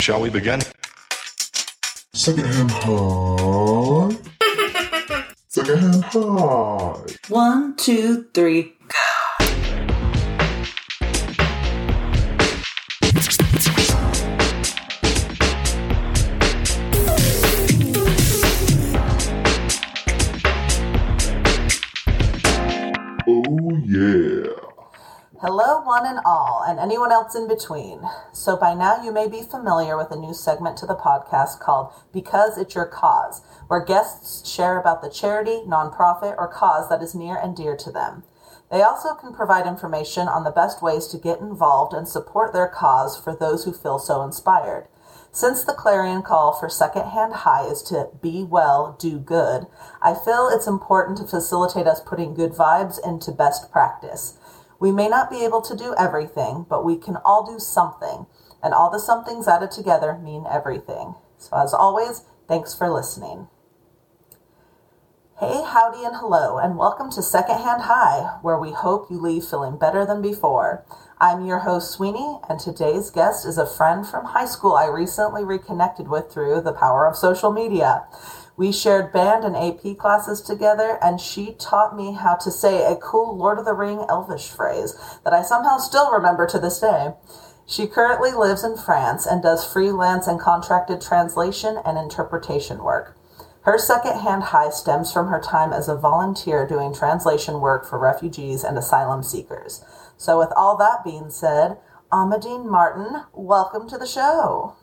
Shall we begin? Secondhand high. Secondhand high. One, two, three. Oh Hello, one and all, and anyone else in between. So, by now, you may be familiar with a new segment to the podcast called Because It's Your Cause, where guests share about the charity, nonprofit, or cause that is near and dear to them. They also can provide information on the best ways to get involved and support their cause for those who feel so inspired. Since the clarion call for secondhand high is to be well, do good, I feel it's important to facilitate us putting good vibes into best practice. We may not be able to do everything, but we can all do something, and all the somethings added together mean everything. So, as always, thanks for listening. Hey, howdy, and hello, and welcome to Secondhand High, where we hope you leave feeling better than before. I'm your host, Sweeney, and today's guest is a friend from high school I recently reconnected with through the power of social media. We shared band and AP classes together, and she taught me how to say a cool Lord of the Ring elvish phrase that I somehow still remember to this day. She currently lives in France and does freelance and contracted translation and interpretation work. Her second-hand high stems from her time as a volunteer doing translation work for refugees and asylum seekers. So, with all that being said, Amandine Martin, welcome to the show.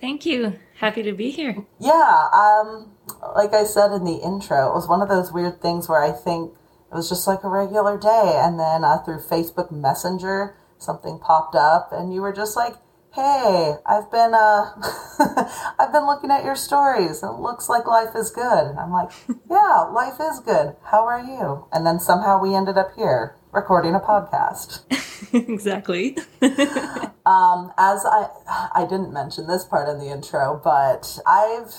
Thank you. Happy to be here. Yeah, um, like I said in the intro, it was one of those weird things where I think it was just like a regular day, and then uh, through Facebook Messenger, something popped up, and you were just like, "Hey, I've been uh, I've been looking at your stories, it looks like life is good." And I'm like, "Yeah, life is good. How are you?" And then somehow we ended up here recording a podcast. exactly. Um, as I, I didn't mention this part in the intro, but I've,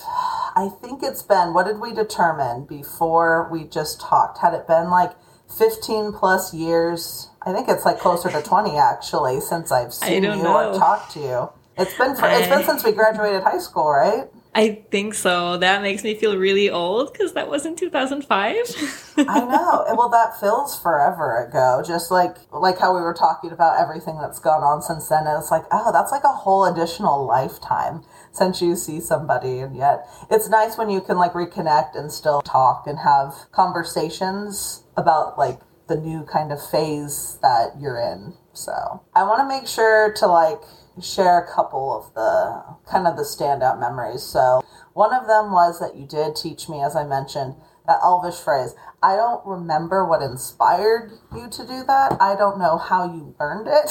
I think it's been, what did we determine before we just talked? Had it been like 15 plus years? I think it's like closer to 20 actually, since I've seen you know. or talked to you. It's been, for, it's been since we graduated high school, right? I think so. That makes me feel really old because that was in 2005. I know. Well, that feels forever ago. Just like like how we were talking about everything that's gone on since then. It's like, oh, that's like a whole additional lifetime since you see somebody, and yet it's nice when you can like reconnect and still talk and have conversations about like the new kind of phase that you're in. So I want to make sure to like share a couple of the kind of the standout memories. So one of them was that you did teach me, as I mentioned, that elvish phrase. I don't remember what inspired you to do that. I don't know how you learned it,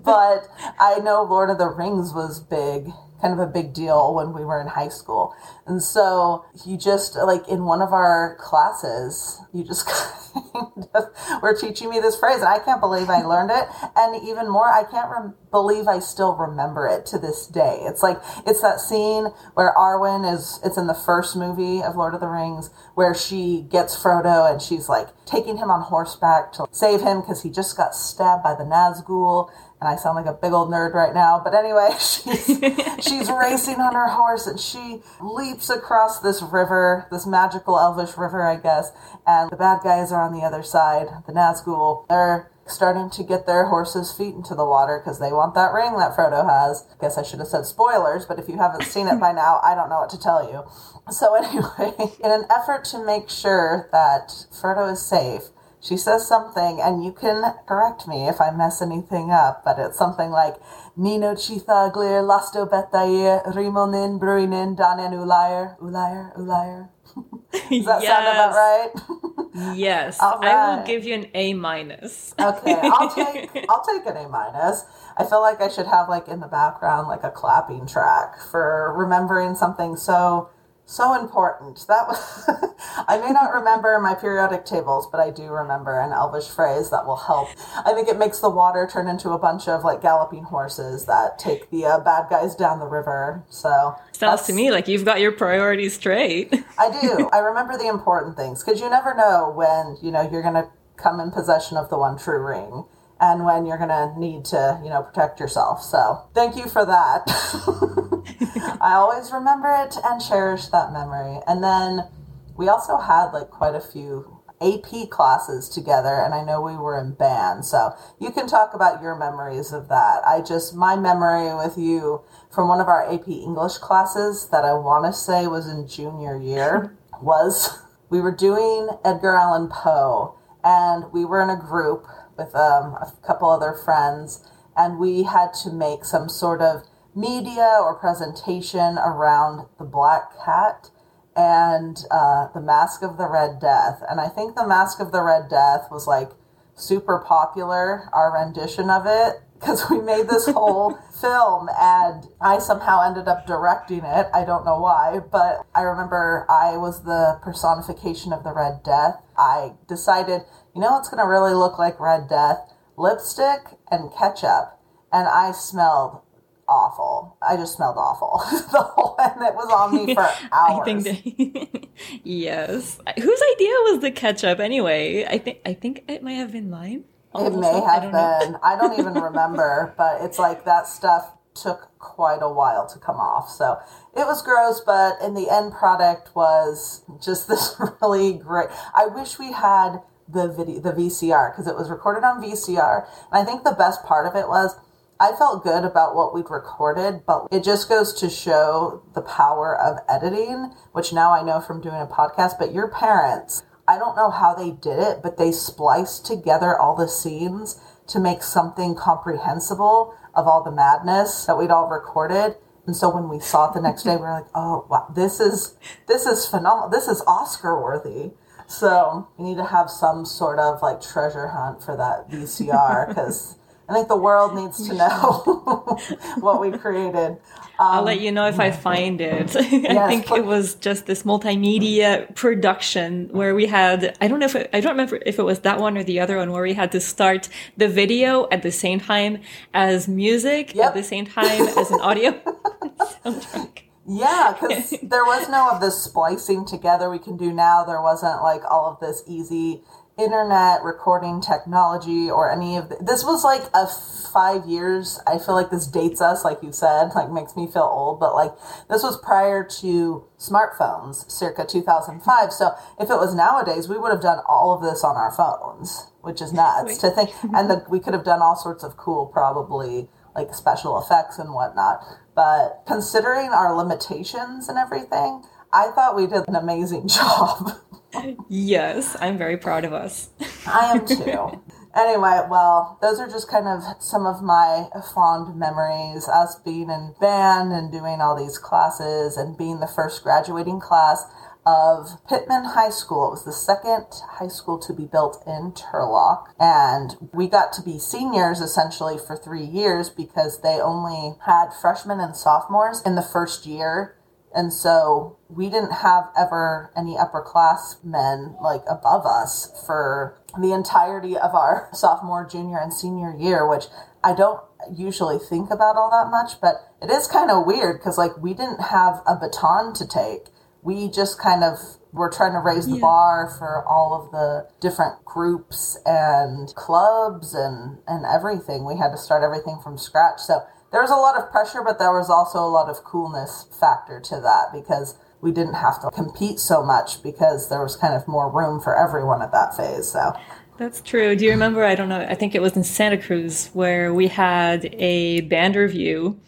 but I know Lord of the Rings was big, kind of a big deal when we were in high school. And so you just, like, in one of our classes, you just kind of were teaching me this phrase, and I can't believe I learned it. And even more, I can't believe I still remember it to this day. It's like, it's that scene where Arwen is, it's in the first movie of Lord of the Rings, where she gets Frodo and she's like taking him on horseback to save him because he just got stabbed by the Nazgul. And I sound like a big old nerd right now. But anyway, she's, she's racing on her horse and she leaps across this river, this magical elvish river, I guess. And the bad guys are on the other side, the Nazgul. They're starting to get their horses' feet into the water because they want that ring that Frodo has. I guess I should have said spoilers, but if you haven't seen it by now, I don't know what to tell you. So, anyway, in an effort to make sure that Frodo is safe, she says something, and you can correct me if I mess anything up, but it's something like Nino Chithaglir, Lasto Betair, Rimonin, Bruinin, Danen Ulayr, Ulayr, Ulayr. Does that sound about right? yes. All I will give you an A minus. Okay, I'll take I'll take an A minus. I feel like I should have like in the background like a clapping track for remembering something so so important. That was I may not remember my periodic tables, but I do remember an Elvish phrase that will help. I think it makes the water turn into a bunch of like galloping horses that take the uh, bad guys down the river. So Sounds to me like you've got your priorities straight. I do. I remember the important things because you never know when you know you're going to come in possession of the one true ring. And when you're going to need to, you know, protect yourself. So thank you for that. I always remember it and cherish that memory. And then we also had like quite a few AP classes together, and I know we were in band. So you can talk about your memories of that. I just, my memory with you from one of our AP English classes that I want to say was in junior year was we were doing Edgar Allan Poe, and we were in a group with um, a couple other friends, and we had to make some sort of media or presentation around the Black Cat and uh, the Masque of the Red Death. And I think the Masque of the Red Death was like super popular, our rendition of it, because we made this whole film and I somehow ended up directing it. I don't know why, but I remember I was the personification of the Red Death. I decided, you know what's going to really look like Red Death? Lipstick and ketchup. And I smelled awful. I just smelled awful. the whole, and it was on me for hours. I think that, yes. Whose idea was the ketchup anyway? I think I think it might have been mine. It may I have don't been. I don't even remember, but it's like that stuff took quite a while to come off. So it was gross, but in the end product was just this really great. I wish we had the video, the VCR, because it was recorded on VCR. And I think the best part of it was I felt good about what we'd recorded, but it just goes to show the power of editing, which now I know from doing a podcast. But your parents, I don't know how they did it, but they spliced together all the scenes to make something comprehensible of all the madness that we'd all recorded. And so when we saw it the next day, we were like, "Oh, wow, this is this is phenomenal. This is Oscar worthy." So we need to have some sort of like treasure hunt for that VCR because I think the world needs to know what we created. I'll um, let you know if I find it. I think put- it was just this multimedia production where we had I don't know if it, I don't remember if it was that one or the other one where we had to start the video at the same time as music Yep. at the same time as an audio soundtrack. Yeah, because there was no of this splicing together we can do now. There wasn't like all of this easy internet recording technology or any of the, this was like a five years. I feel like this dates us like you said like makes me feel old but like this was prior to smartphones circa 2005 so if it was nowadays we would have done all of this on our phones which is nuts to think. And the, we could have done all sorts of cool probably like special effects and whatnot. But considering our limitations and everything, I thought we did an amazing job. Yes, I'm very proud of us. I am too. Anyway, well, those are just kind of some of my fond memories. Us being in band and doing all these classes and being the first graduating class of Pitman High School. It was the second high school to be built in Turlock. And we got to be seniors essentially for three years because they only had freshmen and sophomores in the first year. And so we didn't have ever any upperclassmen like above us for the entirety of our sophomore, junior, and senior year, which I don't usually think about all that much, but it is kind of weird because like we didn't have a baton to take. We just kind of were trying to raise the Yeah. bar for all of the different groups and clubs and, and everything. We had to start everything from scratch. So there was a lot of pressure, but there was also a lot of coolness factor to that because we didn't have to compete so much because there was kind of more room for everyone at that phase. So That's true. Do you remember? I don't know. I think it was in Santa Cruz where we had a band review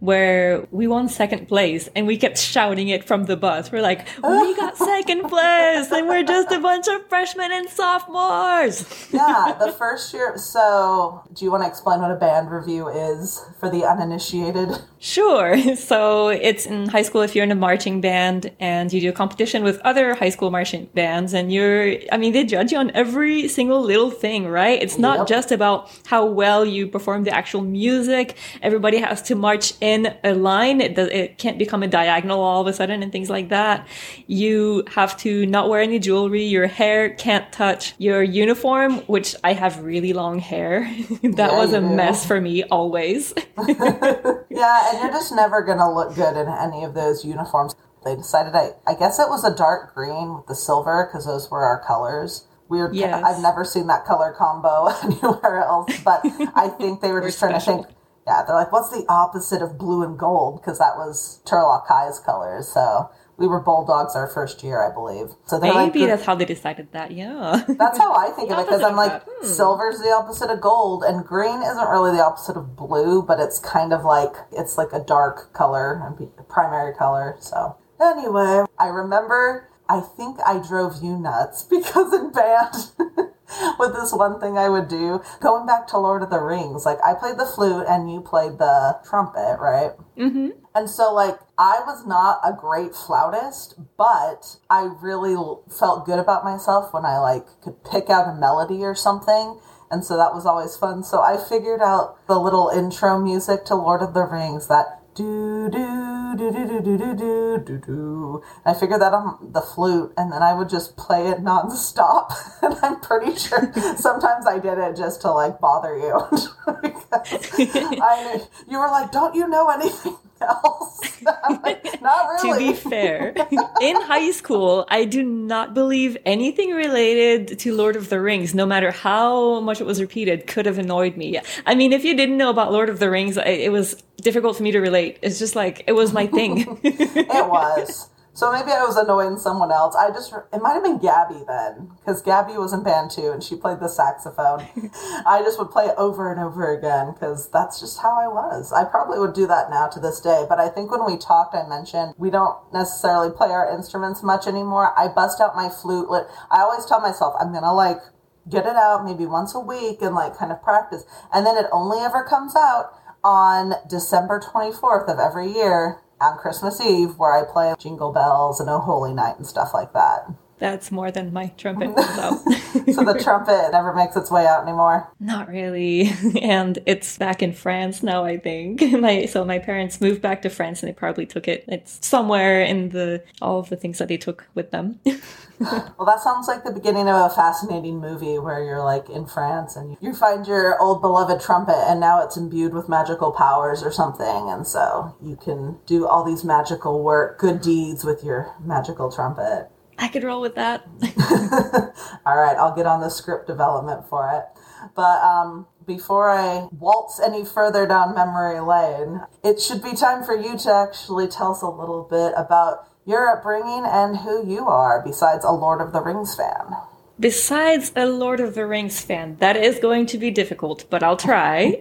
where we won second place and we kept shouting it from the bus. We're like, we got second place and we're just a bunch of freshmen and sophomores. yeah, the first year. So do you want to explain what a band review is for the uninitiated? Sure. So it's in high school if you're in a marching band and you do a competition with other high school marching bands and you're, I mean, they judge you on every single little thing, right? It's not Yep. just about how well you perform the actual music. Everybody has to march in a line. It, it can't become a diagonal all of a sudden and things like that. You have to not wear any jewelry. Your hair can't touch your uniform, which I have really long hair. that Yeah, was a mess for me always. Yeah, and you're just never going to look good in any of those uniforms. They decided, I, I guess it was a dark green with the silver because those were our colors. weird. Yes. I've never seen that color combo anywhere else, but I think they were just trying special. to think. Yeah, they're like, what's the opposite of blue and gold? Because that was Turlock High's colors. So we were Bulldogs our first year, I believe. So they're like, Maybe that's how they decided that. Yeah. that's how I think of it because I'm like, Opposite of that. Hmm. silver's the opposite of gold, and green isn't really the opposite of blue, but it's kind of like it's like a dark color, a primary color. So anyway, I remember. I think I drove you nuts because in band. With this one thing I would do, going back to Lord of the Rings, like I played the flute and you played the trumpet, right? hmm And so, like, I was not a great flautist, but I really l- felt good about myself when I, like, could pick out a melody or something. And so that was always fun. So I figured out the little intro music to Lord of the Rings that do do do do do do do do do do. I figured that on the flute, and then I would just play it nonstop. and I'm pretty sure sometimes I did it just to like bother you I you were like, "Don't you know anything else?" Like, "Not To be fair, in high school, I do not believe anything related to Lord of the Rings, no matter how much it was repeated, could have annoyed me. I mean, if you didn't know about Lord of the Rings, it was difficult for me to relate. It's just like, it was my thing. it was. So maybe I was annoying someone else. I just, it might have been Gabby then, because Gabby was in band too, and she played the saxophone. I just would play it over and over again, because that's just how I was. I probably would do that now to this day, but I think when we talked, I mentioned we don't necessarily play our instruments much anymore. I bust out my flute. I always tell myself, I'm gonna like get it out maybe once a week and like kind of practice. And then it only ever comes out on December 24th of every year on Christmas Eve, where I play Jingle Bells and Oh Holy Night and stuff like that. That's more than my trumpet comes out. So the trumpet never makes its way out anymore. Not really. And it's back in France now, I think. My so my parents moved back to France and they probably took it. It's somewhere in the all of the things that they took with them. Well, that sounds like the beginning of a fascinating movie where you're like in France and you find your old beloved trumpet and now it's imbued with magical powers or something. And so you can do all these magical work, good deeds with your magical trumpet. I could roll with that. All right, I'll get on the script development for it. But um, before I waltz any further down memory lane, it should be time for you to actually tell us a little bit about your upbringing and who you are, besides a Lord of the Rings fan. Besides a Lord of the Rings fan, that is going to be difficult, but I'll try.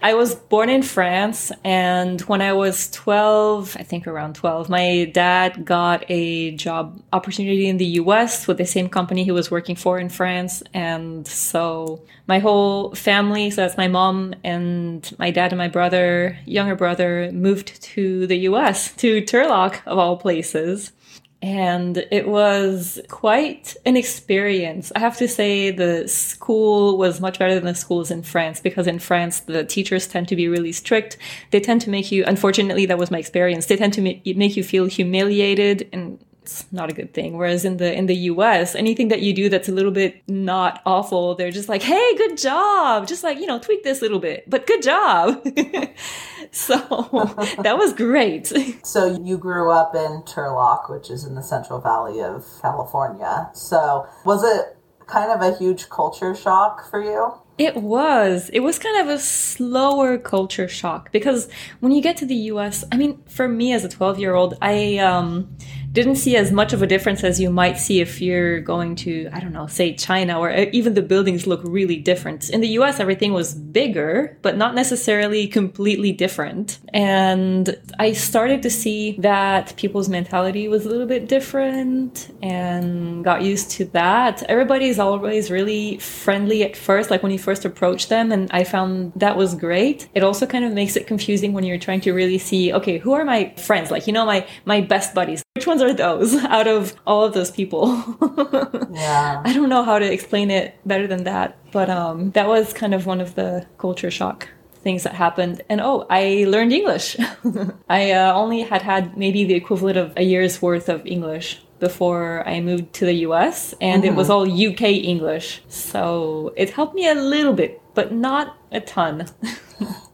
I was born in France, and when I was 12, I think around 12, my dad got a job opportunity in the US with the same company he was working for in France. And so my whole family, so that's my mom and my dad and my brother, younger brother, moved to the US, to Turlock, of all places and it was quite an experience. I have to say the school was much better than the schools in France because in France the teachers tend to be really strict. They tend to make you unfortunately that was my experience. They tend to make you feel humiliated and it's not a good thing. Whereas in the in the US, anything that you do that's a little bit not awful, they're just like, "Hey, good job." Just like, you know, tweak this a little bit, but good job. so, that was great. So you grew up in Turlock, which is in the Central Valley of California. So was it kind of a huge culture shock for you? It was. It was kind of a slower culture shock because when you get to the US, I mean, for me as a 12 year old, I um, didn't see as much of a difference as you might see if you're going to, I don't know, say China, where uh, even the buildings look really different. In the US, everything was bigger, but not necessarily completely different. And I started to see that people's mentality was a little bit different and got used to that. Everybody's always really friendly at first, like when you first approach them, and I found that was great. It also kind of makes it confusing when you're trying to really see, okay, who are my friends? Like, you know, my my best buddies. Which ones are those out of all of those people? Yeah. I don't know how to explain it better than that, but um, that was kind of one of the culture shock things that happened. And oh, I learned English. I uh, only had had maybe the equivalent of a year's worth of English before I moved to the US, and it was all UK English. So it helped me a little bit, but not a ton.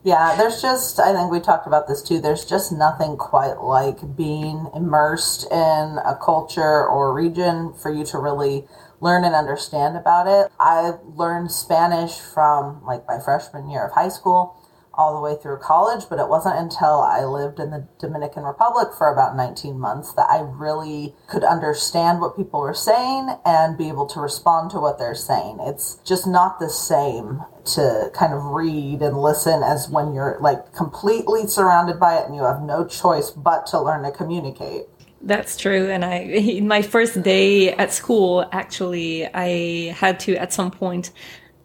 Yeah, there's just, I think we talked about this too. There's just nothing quite like being immersed in a culture or region for you to really learn and understand about it. I learned Spanish from like my freshman year of high school all the way through college, but it wasn't until I lived in the Dominican Republic for about 19 months that I really could understand what people were saying and be able to respond to what they're saying. It's just not the same to kind of read and listen as when you're like completely surrounded by it and you have no choice but to learn to communicate. That's true. And I, in my first day at school, actually, I had to at some point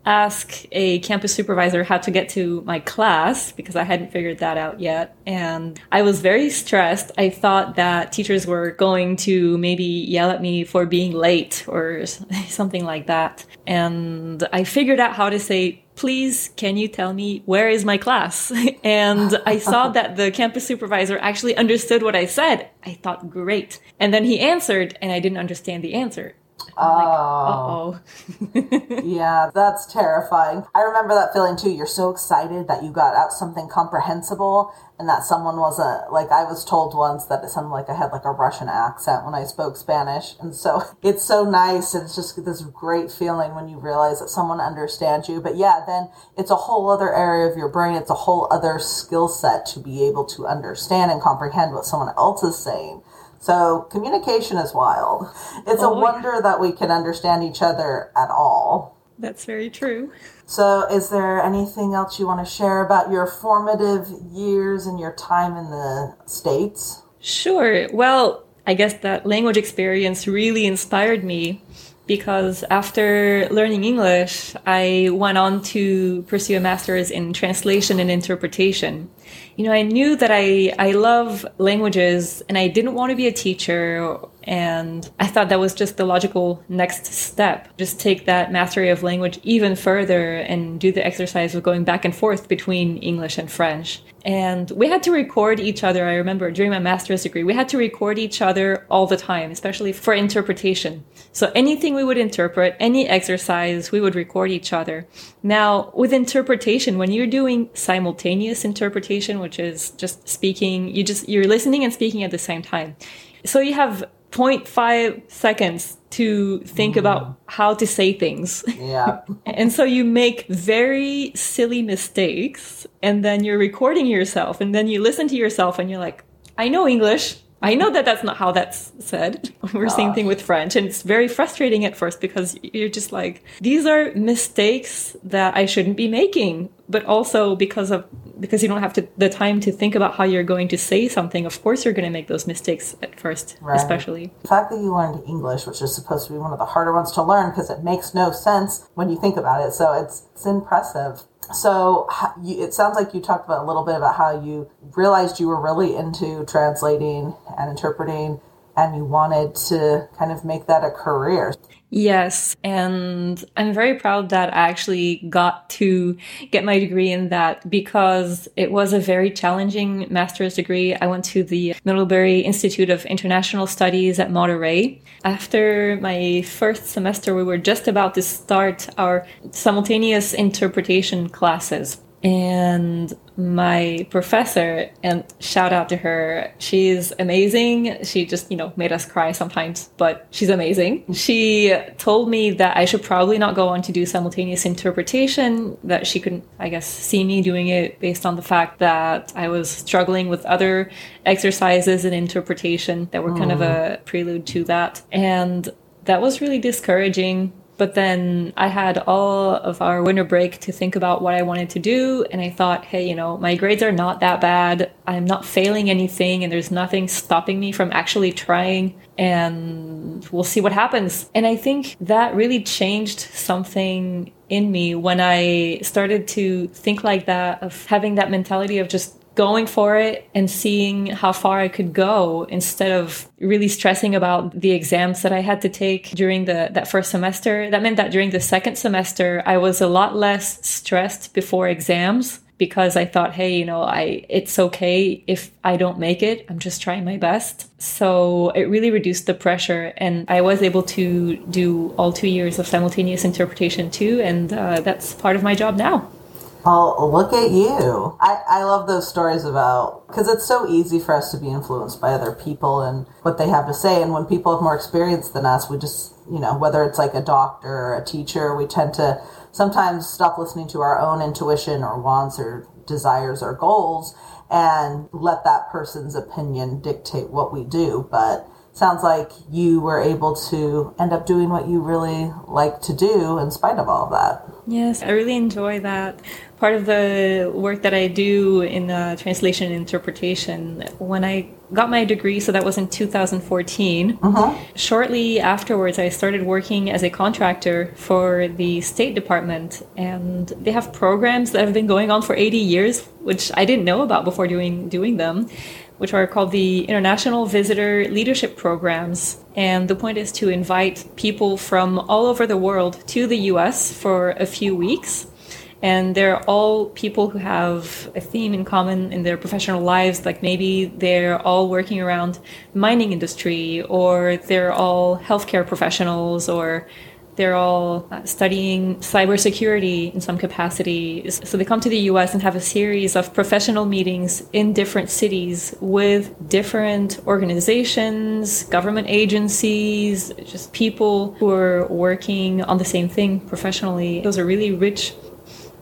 ask a campus supervisor how to get to my class because I hadn't figured that out yet. And I was very stressed. I thought that teachers were going to maybe yell at me for being late or something like that. And I figured out how to say, please, can you tell me where is my class? and I saw that the campus supervisor actually understood what I said. I thought, great. And then he answered and I didn't understand the answer. Oh. oh. yeah, that's terrifying. I remember that feeling too. You're so excited that you got out something comprehensible and that someone wasn't like I was told once that it sounded like I had like a Russian accent when I spoke Spanish. And so it's so nice. It's just this great feeling when you realize that someone understands you. But yeah, then it's a whole other area of your brain. It's a whole other skill set to be able to understand and comprehend what someone else is saying. So communication is wild. It's Oh, a yeah. wonder that we can understand each other at all. That's very true. So, is there anything else you want to share about your formative years and your time in the States? Sure. Well, I guess that language experience really inspired me because after learning English, I went on to pursue a master's in translation and interpretation. You know, I knew that I, I love languages and I didn't want to be a teacher. And I thought that was just the logical next step. Just take that mastery of language even further and do the exercise of going back and forth between English and French. And we had to record each other. I remember during my master's degree, we had to record each other all the time, especially for interpretation. So anything we would interpret, any exercise, we would record each other. Now, with interpretation, when you're doing simultaneous interpretation, which is just speaking, you just, you're listening and speaking at the same time. So you have 0.5 seconds to think mm. about how to say things. Yeah. And so you make very silly mistakes and then you're recording yourself and then you listen to yourself and you're like, I know English. I know that that's not how that's said. We're same thing with French. And it's very frustrating at first because you're just like, these are mistakes that I shouldn't be making. But also because of, because you don't have to, the time to think about how you're going to say something. Of course, you're going to make those mistakes at first, Right. especially. The fact that you learned English, which is supposed to be one of the harder ones to learn because it makes no sense when you think about it. So it's, it's impressive. So it sounds like you talked about a little bit about how you realized you were really into translating and interpreting and you wanted to kind of make that a career. Yes, and I'm very proud that I actually got to get my degree in that because it was a very challenging master's degree. I went to the Middlebury Institute of International Studies at Monterey. After my first semester, we were just about to start our simultaneous interpretation classes. And my professor, and shout out to her, she's amazing. She just, you know, made us cry sometimes, but she's amazing. She told me that I should probably not go on to do simultaneous interpretation, that she couldn't I guess, see me doing it based on the fact that I was struggling with other exercises in interpretation that were kind of a prelude to that. And that was really discouraging but then I had all of our winter break to think about what I wanted to do. And I thought, hey, you know, my grades are not that bad. I'm not failing anything, and there's nothing stopping me from actually trying. And we'll see what happens. And I think that really changed something in me when I started to think like that, of having that mentality of just going for it and seeing how far I could go instead of really stressing about the exams that I had to take during the that first semester. That meant that during the second semester I was a lot less stressed before exams because I thought, hey, you know, I it's okay if I don't make it. I'm just trying my best. So it really reduced the pressure and I was able to do all 2 years of simultaneous interpretation too and uh, that's part of my job now. Oh, look at you. I, I love those stories about, because it's so easy for us to be influenced by other people and what they have to say. And when people have more experience than us, we just, you know, whether it's like a doctor or a teacher, we tend to sometimes stop listening to our own intuition or wants or desires or goals and let that person's opinion dictate what we do. But sounds like you were able to end up doing what you really like to do in spite of all of that. Yes, I really enjoy that. Part of the work that I do in uh, translation and interpretation, when I got my degree, so that was in 2014, shortly afterwards, I started working as a contractor for the State Department. And they have programs that have been going on for 80 years, which I didn't know about before doing, doing them which are called the International Visitor Leadership Programs. And the point is to invite people from all over the world to the US for a few weeks. And they're all people who have a theme in common in their professional lives, like maybe they're all working around mining industry, or they're all healthcare professionals, or they're all uh, studying cybersecurity in some capacity. So they come to the US and have a series of professional meetings in different cities with different organizations, government agencies, just people who are working on the same thing professionally. Those are really rich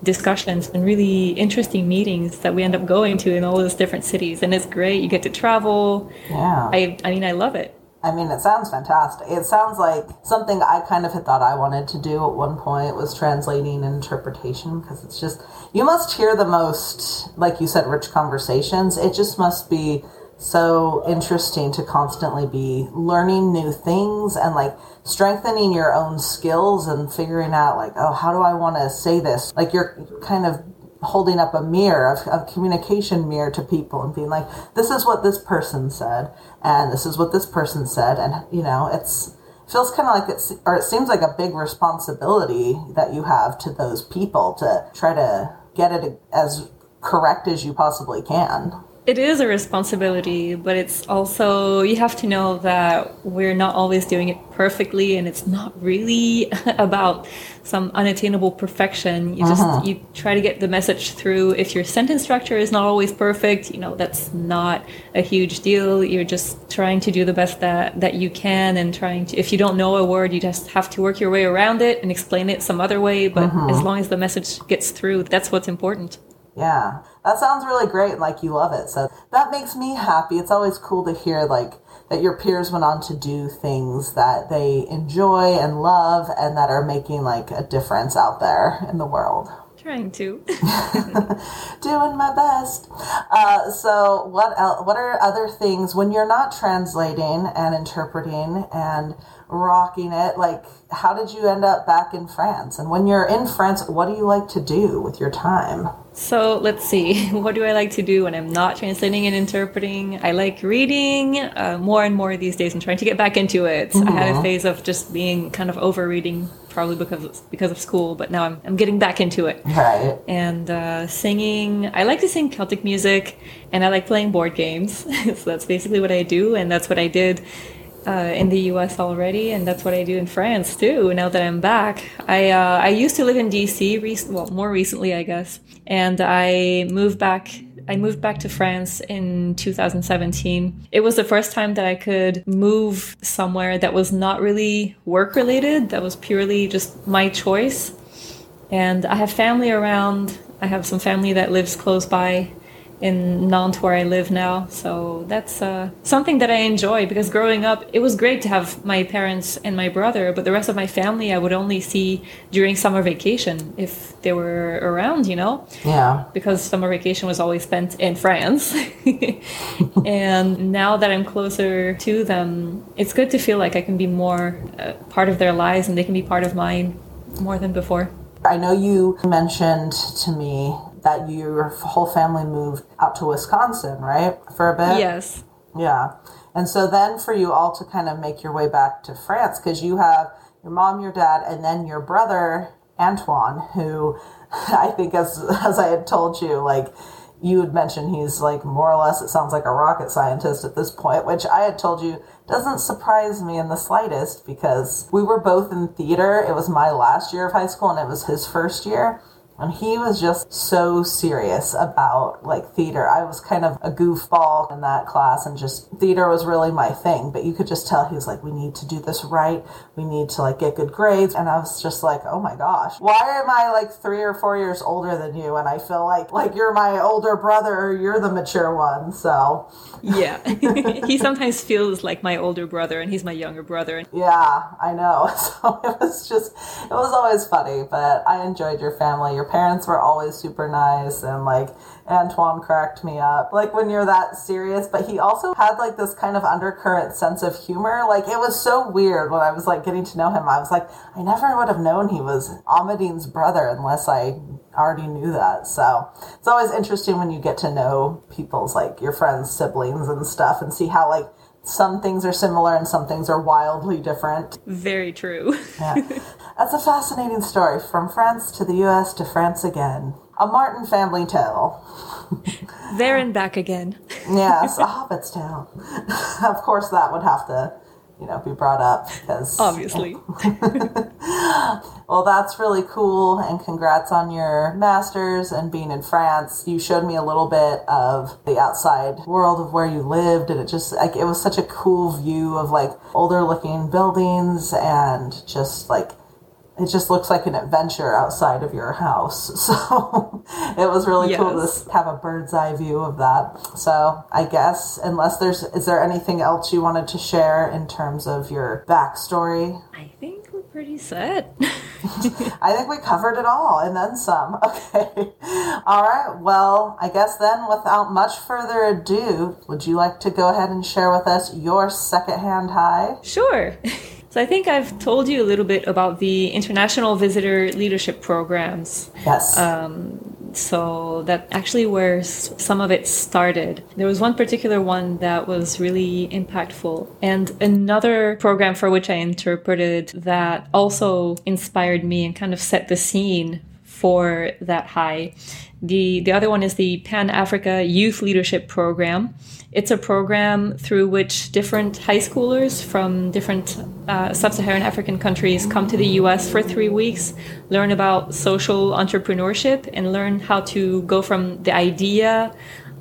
discussions and really interesting meetings that we end up going to in all those different cities and it's great you get to travel Yeah. i i mean i love it I mean, it sounds fantastic. It sounds like something I kind of had thought I wanted to do at one point was translating and interpretation because it's just, you must hear the most, like you said, rich conversations. It just must be so interesting to constantly be learning new things and like strengthening your own skills and figuring out, like, oh, how do I want to say this? Like, you're kind of holding up a mirror of, of communication mirror to people and being like this is what this person said and this is what this person said and you know it's feels kind of like it's or it seems like a big responsibility that you have to those people to try to get it as correct as you possibly can It is a responsibility, but it's also, you have to know that we're not always doing it perfectly and it's not really about some unattainable perfection. You just, uh-huh. you try to get the message through. If your sentence structure is not always perfect, you know, that's not a huge deal. You're just trying to do the best that, that you can and trying to, if you don't know a word, you just have to work your way around it and explain it some other way. But uh-huh. as long as the message gets through, that's what's important. Yeah, that sounds really great. Like you love it, so that makes me happy. It's always cool to hear like that your peers went on to do things that they enjoy and love, and that are making like a difference out there in the world. Trying to. Doing my best. Uh, so, what el- what are other things when you're not translating and interpreting and rocking it? Like, how did you end up back in France? And when you're in France, what do you like to do with your time? So let's see. What do I like to do when I'm not translating and interpreting? I like reading uh, more and more these days. I'm trying to get back into it. I had a phase of just being kind of over reading, probably because of, because of school, but now I'm, I'm getting back into it. Right. And uh, singing, I like to sing Celtic music, and I like playing board games. so that's basically what I do, and that's what I did uh, in the U.S. already, and that's what I do in France too. Now that I'm back, I uh, I used to live in D.C. Rec- well, more recently, I guess, and I moved back. I moved back to France in 2017. It was the first time that I could move somewhere that was not really work related. That was purely just my choice. And I have family around. I have some family that lives close by in Nantes where I live now. So that's uh, something that I enjoy because growing up, it was great to have my parents and my brother, but the rest of my family I would only see during summer vacation if they were around, you know? Yeah. because summer vacation was always spent in France. and now that I'm closer to them, it's good to feel like I can be more uh, part of their lives and they can be part of mine more than before. I know you mentioned to me that your whole family moved out to Wisconsin, right? For a bit? Yes. Yeah. And so then for you all to kind of make your way back to France, because you have your mom, your dad, and then your brother, Antoine, who I think, as, as I had told you, like, you had mentioned he's like more or less, it sounds like a rocket scientist at this point, which I had told you doesn't surprise me in the slightest because we were both in theater. It was my last year of high school and it was his first year. And he was just so serious about like theater. I was kind of a goofball in that class and just theater was really my thing. But you could just tell he was like, we need to do this right. We need to like get good grades. And I was just like, oh my gosh, why am I like three or four years older than you? And I feel like, like you're my older brother or you're the mature one. So Yeah. he sometimes feels like my older brother and he's my younger brother. yeah, I know. So it was just, it was always funny, but I enjoyed your family. Your parents were always super nice and like Antoine cracked me up. Like when you're that serious, but he also had like this kind of undercurrent sense of humor. Like it was so weird when I was like getting to know him. I was like, I never would have known he was Amandine's brother unless I already knew that. So it's always interesting when you get to know people's like your friends' siblings and stuff and see how like some things are similar and some things are wildly different. Very true. Yeah. That's a fascinating story. From France to the US to France again. A Martin family tale. there and back again. Yes, a Hobbit's tale. of course, that would have to, you know, be brought up because Obviously. Well, that's really cool, and congrats on your masters and being in France. You showed me a little bit of the outside world of where you lived, and it just like it was such a cool view of like older looking buildings and just like it just looks like an adventure outside of your house. So it was really cool to have a bird's eye view of that. So I guess unless there's is there anything else you wanted to share in terms of your backstory? I think we're pretty set. I think we covered it all and then some. Okay. All right. Well, I guess then, without much further ado, would you like to go ahead and share with us your secondhand high? Sure. So I think I've told you a little bit about the International Visitor Leadership Programs. Yes. Um, so that actually where some of it started. There was one particular one that was really impactful, and another program for which I interpreted that also inspired me and kind of set the scene for that high. The the other one is the Pan Africa Youth Leadership Program. It's a program through which different high schoolers from different uh, sub-Saharan African countries come to the U.S. for three weeks, learn about social entrepreneurship, and learn how to go from the idea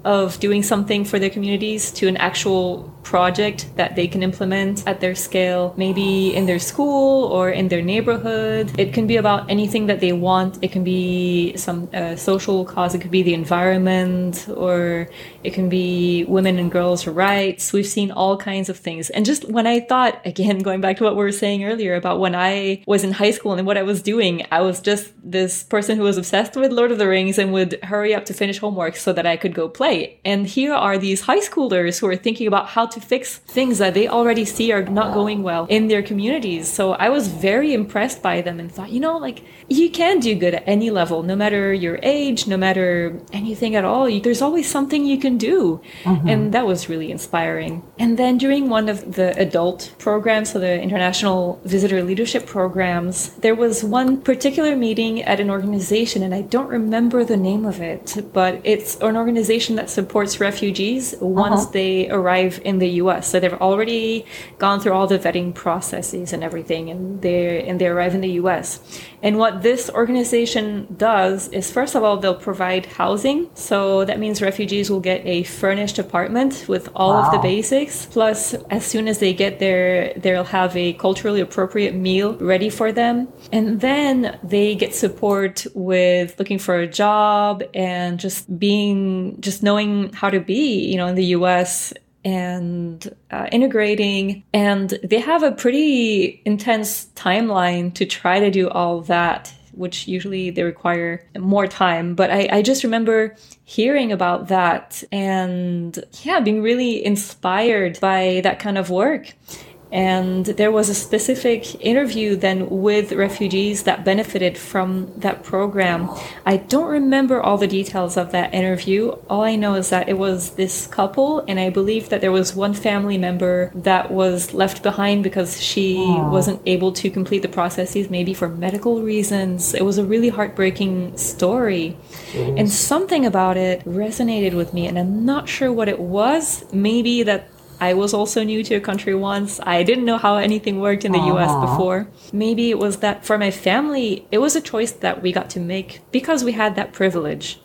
of doing something for their communities to an actual project that they can implement at their scale, maybe in their school or in their neighborhood. It can be about anything that they want. It can be some uh, social cause, it could be the environment, or it can be women and girls' rights. We've seen all kinds of things. And just when I thought, again, going back to what we were saying earlier about when I was in high school and what I was doing, I was just this person who was obsessed with Lord of the Rings and would hurry up to finish homework so that I could go play. And here are these high schoolers who are thinking about how to fix things that they already see are not going well in their communities. So I was very impressed by them and thought, you know, like you can do good at any level, no matter your age, no matter anything at all. You- There's always something you can do. Mm-hmm. And that was really inspiring. And then during one of the adult programs, so the International Visitor Leadership Programs, there was one particular meeting at an organization, and I don't remember the name of it, but it's an organization that supports refugees uh-huh. once they arrive in the US. So they've already gone through all the vetting processes and everything, and they and they arrive in the US. And what this organization does is, first of all, they'll provide housing. So that means refugees will get a furnished apartment with all of the basics. Plus, as soon as they get there, they'll have a culturally appropriate meal ready for them. And then they get support with looking for a job and just being, just knowing how to be, you know, in the US and uh, integrating. And they have a pretty intense timeline to try to do all that, which usually they require more time. But I, I just remember hearing about that and yeah, being really inspired by that kind of work. And there was a specific interview then with refugees that benefited from that program. I don't remember all the details of that interview. All I know is that it was this couple, and I believe that there was one family member that was left behind because she wasn't able to complete the processes, maybe for medical reasons. It was a really heartbreaking story. And something about it resonated with me, and I'm not sure what it was. Maybe that I was also new to a country once. I didn't know how anything worked in the US uh-huh. before. Maybe it was that for my family, it was a choice that we got to make because we had that privilege.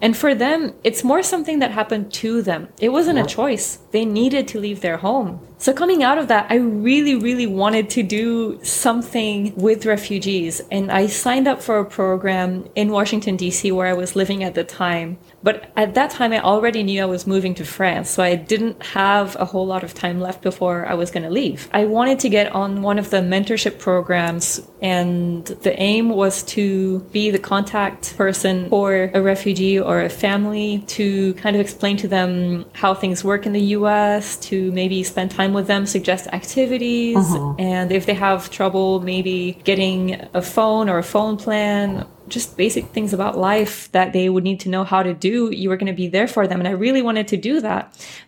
And for them, it's more something that happened to them. It wasn't a choice. They needed to leave their home. So coming out of that, I really, really wanted to do something with refugees. And I signed up for a program in Washington, D.C., where I was living at the time. But at that time, I already knew I was moving to France. So I didn't have a whole lot of time left before I was going to leave. I wanted to get on one of the mentorship programs. And the aim was to be the contact person for a refugee or a family to kind of explain to them how things work in the US, to maybe spend time with them, suggest activities, mm-hmm. and if they have trouble, maybe getting a phone or a phone plan. Just basic things about life that they would need to know how to do. You were going to be there for them. And I really wanted to do that.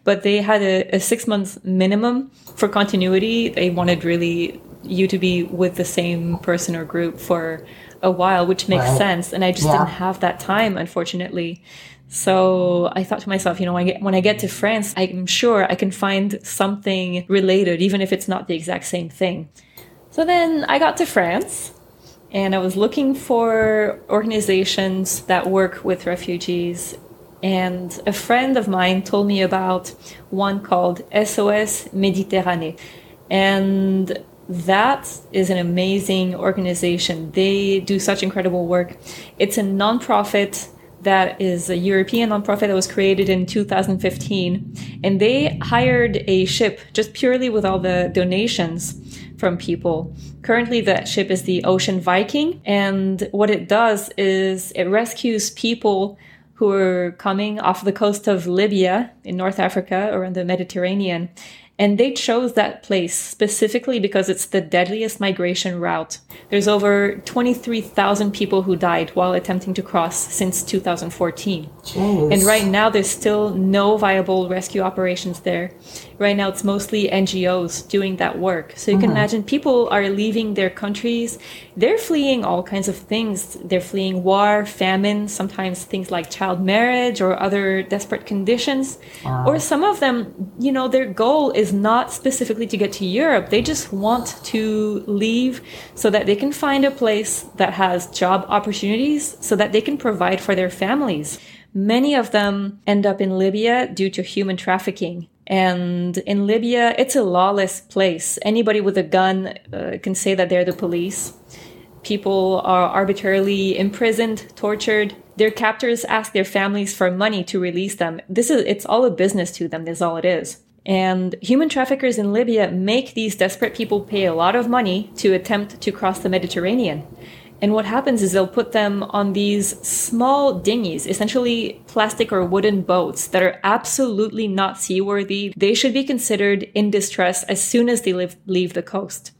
But they had a, a six months minimum for continuity. They wanted really you to be with the same person or group for a while, which makes Right. sense. And I just Yeah. didn't have that time, unfortunately. So I thought to myself, you know, when I, get, when I get to France, I'm sure I can find something related, even if it's not the exact same thing. So then I got to France and I was looking for organizations that work with refugees. And a friend of mine told me about one called SOS Méditerranée. And that is an amazing organization. They do such incredible work. It's a nonprofit that is a European nonprofit that was created in 2015. And they hired a ship just purely with all the donations from people. Currently, that ship is the Ocean Viking. And what it does is it rescues people who are coming off the coast of Libya in North Africa or in the Mediterranean. And they chose that place specifically because it's the deadliest migration route. There's over 23,000 people who died while attempting to cross since 2014. Jeez. And right now, there's still no viable rescue operations there. Right now, it's mostly NGOs doing that work. So you can mm-hmm. imagine people are leaving their countries. They're fleeing all kinds of things. They're fleeing war, famine, sometimes things like child marriage or other desperate conditions. Or some of them, you know, their goal is not specifically to get to Europe. They just want to leave so that they can find a place that has job opportunities so that they can provide for their families. Many of them end up in Libya due to human trafficking. And in Libya, it's a lawless place. Anybody with a gun uh, can say that they're the police. People are arbitrarily imprisoned, tortured. Their captors ask their families for money to release them. This is, it's all a business to them. That's all it is. And human traffickers in Libya make these desperate people pay a lot of money to attempt to cross the Mediterranean. And what happens is they'll put them on these small dinghies, essentially plastic or wooden boats that are absolutely not seaworthy. They should be considered in distress as soon as they leave, leave the coast.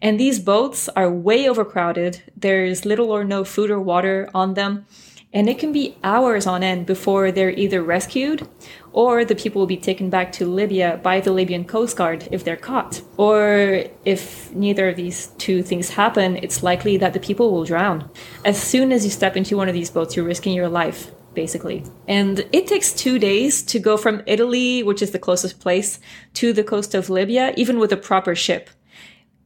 And these boats are way overcrowded. There's little or no food or water on them. And it can be hours on end before they're either rescued or the people will be taken back to Libya by the Libyan Coast Guard if they're caught. Or if neither of these two things happen, it's likely that the people will drown. As soon as you step into one of these boats, you're risking your life. Basically. And it takes two days to go from Italy, which is the closest place, to the coast of Libya, even with a proper ship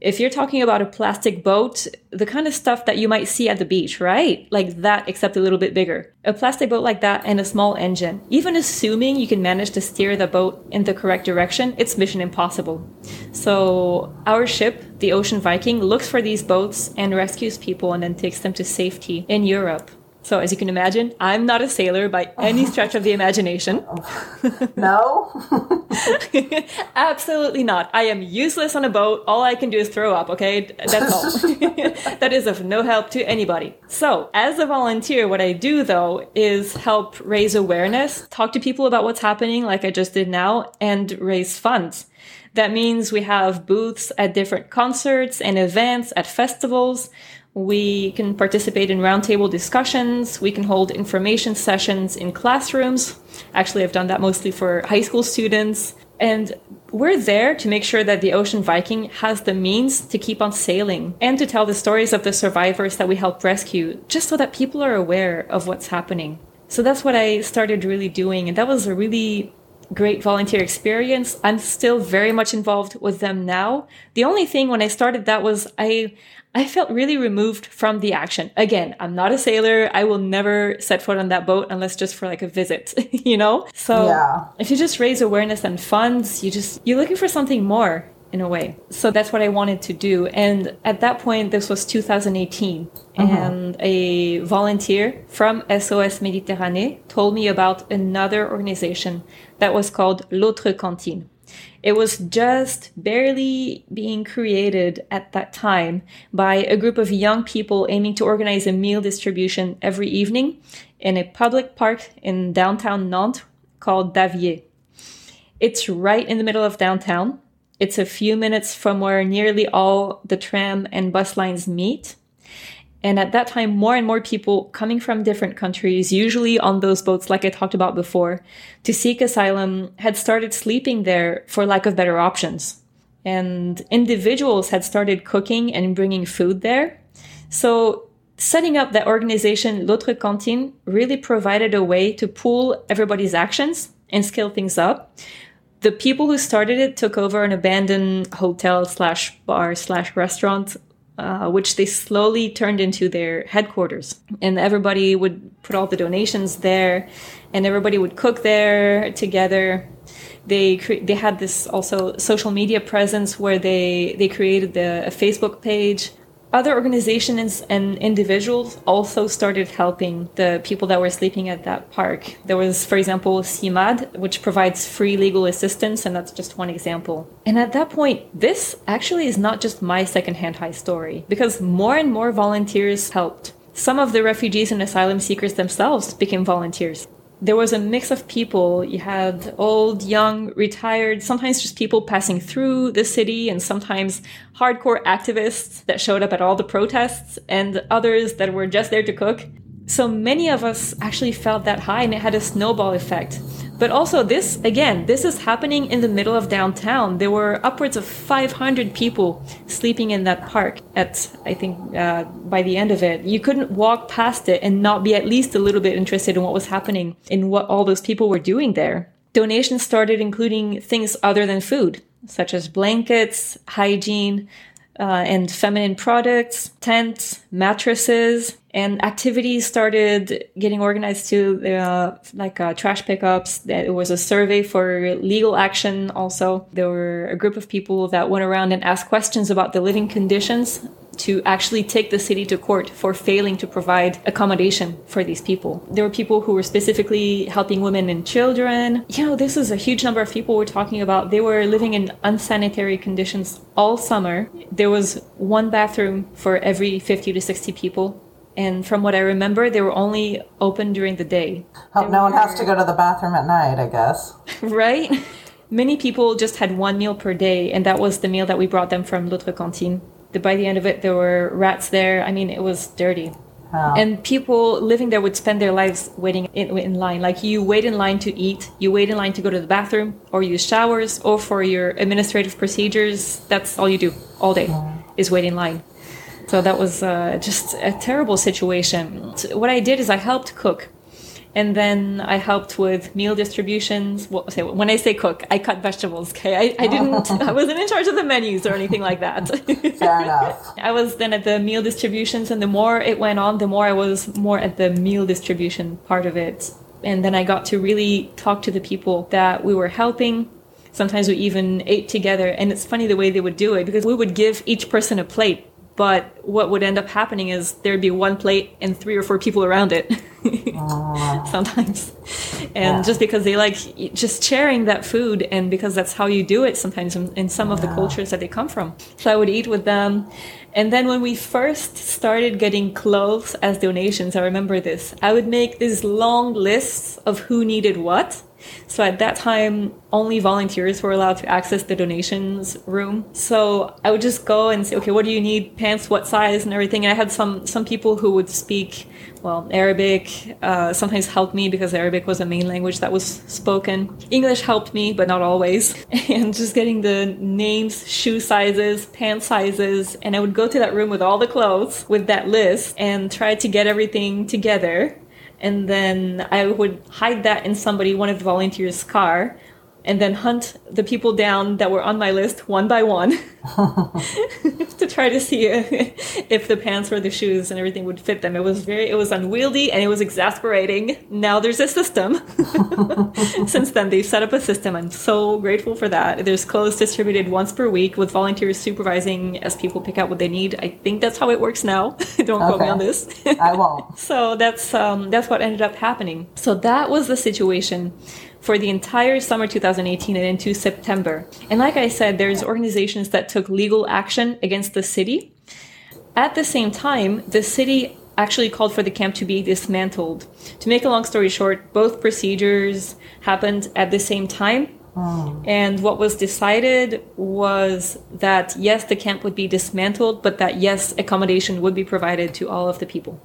if you're talking about a plastic boat, the kind of stuff that you might see at the beach, right? Like that, except a little bit bigger. A plastic boat like that and a small engine. Even assuming you can manage to steer the boat in the correct direction, it's mission impossible. So our ship, the Ocean Viking, looks for these boats and rescues people and then takes them to safety in Europe. So as you can imagine, I'm not a sailor by any oh. stretch of the imagination. Oh. no? Absolutely not. I am useless on a boat. All I can do is throw up, okay? That's all. that is of no help to anybody. So, as a volunteer, what I do though is help raise awareness, talk to people about what's happening, like I just did now, and raise funds. That means we have booths at different concerts and events at festivals. We can participate in roundtable discussions. We can hold information sessions in classrooms. Actually, I've done that mostly for high school students. And we're there to make sure that the Ocean Viking has the means to keep on sailing and to tell the stories of the survivors that we help rescue, just so that people are aware of what's happening. So that's what I started really doing. And that was a really great volunteer experience. I'm still very much involved with them now. The only thing when I started that was I I felt really removed from the action. Again, I'm not a sailor. I will never set foot on that boat unless just for like a visit, you know? So Yeah. if you just raise awareness and funds, you just you're looking for something more in a way. So that's what I wanted to do. And at that point this was 2018 mm-hmm. and a volunteer from SOS Méditerranée told me about another organization that was called L'autre cantine. It was just barely being created at that time by a group of young people aiming to organize a meal distribution every evening in a public park in downtown Nantes called Daviais. It's right in the middle of downtown. It's a few minutes from where nearly all the tram and bus lines meet. And at that time, more and more people coming from different countries, usually on those boats, like I talked about before, to seek asylum had started sleeping there for lack of better options. And individuals had started cooking and bringing food there. So setting up that organization, L'autre cantine, really provided a way to pool everybody's actions and scale things up. The people who started it took over an abandoned hotel slash bar slash restaurant uh, which they slowly turned into their headquarters. And everybody would put all the donations there, and everybody would cook there together. They cre- they had this also social media presence where they they created the, a Facebook page. Other organizations and individuals also started helping the people that were sleeping at that park. There was, for example, Cimade, which provides free legal assistance, and that's just one example. And at that point, this actually is not just my secondhand high story, because more and more volunteers helped. Some of the refugees and asylum seekers themselves became volunteers there was a mix of people. You had old, young, retired, sometimes just people passing through the city, and sometimes hardcore activists that showed up at all the protests, and others that were just there to cook. So many of us actually felt that high, and it had a snowball effect. But also, this again, this is happening in the middle of downtown. There were upwards of 500 people sleeping in that park at, I think, uh, by the end of it. You couldn't walk past it and not be at least a little bit interested in what was happening, in what all those people were doing there. Donations started including things other than food, such as blankets, hygiene, uh, and feminine products, tents, mattresses, and activities started getting organized to uh, like uh, trash pickups. There was a survey for legal action. Also, there were a group of people that went around and asked questions about the living conditions to actually take the city to court for failing to provide accommodation for these people. There were people who were specifically helping women and children. You know, this is a huge number of people we're talking about. They were living in unsanitary conditions all summer. There was one bathroom for every 50 to 60 people. And from what I remember, they were only open during the day. Hope no one has to go to the bathroom at night, I guess. right? Many people just had one meal per day, and that was the meal that we brought them from L'autre cantine. The- By the end of it, there were rats there. I mean, it was dirty. Wow. And people living there would spend their lives waiting in, in line. Like you wait in line to eat, you wait in line to go to the bathroom, or use showers, or for your administrative procedures. That's all you do all day is wait in line. So that was uh, just a terrible situation. So what I did is I helped cook. And then I helped with meal distributions. Well, say, when I say cook, I cut vegetables. Okay, I, I didn't. I wasn't in charge of the menus or anything like that. Fair enough. I was then at the meal distributions, and the more it went on, the more I was more at the meal distribution part of it. And then I got to really talk to the people that we were helping. Sometimes we even ate together, and it's funny the way they would do it because we would give each person a plate. But what would end up happening is there'd be one plate and three or four people around it. Ah. sometimes. And Yeah. just because they like just sharing that food, and because that's how you do it sometimes in, in some of the cultures that they come from. So I would eat with them. And then when we first started getting clothes as donations, I remember this. I would make these long lists of who needed what. So at that time, only volunteers were allowed to access the donations room. So I would just go and say, okay, what do you need? Pants, what size, and everything. And I had some some people who would speak well Arabic. Uh, sometimes helped me because Arabic was a main language that was spoken. English helped me, but not always. And just getting the names, shoe sizes, pant sizes, and I would go to that room with all the clothes with that list and try to get everything together and then I would hide that in somebody, one of the volunteers' car, and then hunt the people down that were on my list one by one to try to see if the pants or the shoes and everything would fit them. It was very, it was unwieldy and it was exasperating. Now there's a system. Since then, they've set up a system. I'm so grateful for that. There's clothes distributed once per week with volunteers supervising as people pick out what they need. I think that's how it works now. Don't quote me on this. I won't. So that's um, that's what ended up happening. So that was the situation for the entire summer 2018 and into September. And like I said, there's organizations that took legal action against the city. At the same time, the city actually called for the camp to be dismantled. To make a long story short, both procedures happened at the same time. Oh. And what was decided was that yes, the camp would be dismantled, but that yes, accommodation would be provided to all of the people.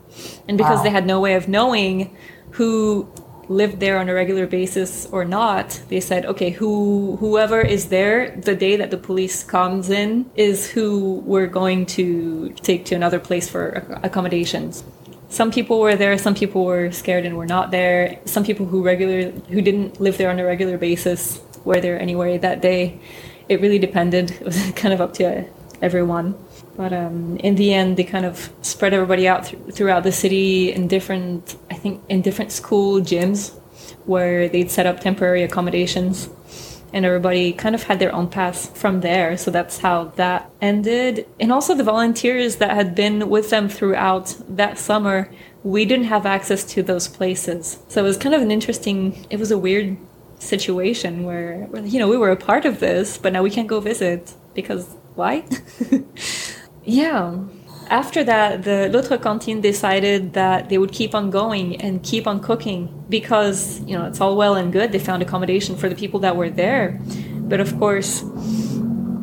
And because Wow. they had no way of knowing who lived there on a regular basis or not, they said, okay, who whoever is there the day that the police comes in is who we're going to take to another place for accommodations. Some people were there, some people were scared and were not there. Some people who regular who didn't live there on a regular basis were there anyway that day. It really depended. It was kind of up to everyone. But um, in the end, they kind of spread everybody out th- throughout the city in different, I think, in different school gyms where they'd set up temporary accommodations. And everybody kind of had their own paths from there. So that's how that ended. And also the volunteers that had been with them throughout that summer, we didn't have access to those places. So it was kind of an interesting, it was a weird situation where, you know, we were a part of this, but now we can't go visit because why? yeah. After that, the L'Autre Cantine decided that they would keep on going and keep on cooking because, you know, it's all well and good. They found accommodation for the people that were there. But of course,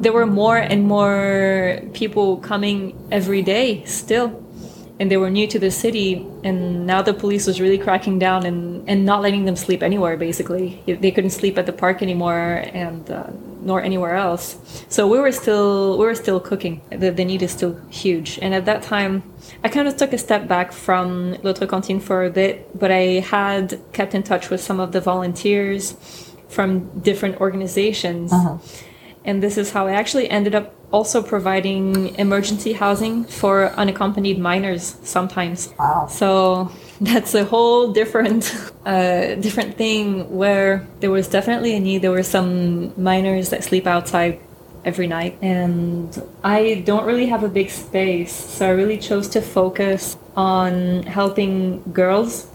there were more and more people coming every day still and they were new to the city and now the police was really cracking down and, and not letting them sleep anywhere basically they couldn't sleep at the park anymore and uh, nor anywhere else. So we were still we were still cooking. The, the need is still huge. And at that time i kind of took a step back from l'autre cantine for a bit but i had kept in touch with some of the volunteers from different organizations. Uh-huh. And this is how I actually ended up also providing emergency housing for unaccompanied minors sometimes. Wow. So that's a whole different uh, different thing where there was definitely a need. There were some minors that sleep outside every night and I don't really have a big space so I really chose to focus on helping girls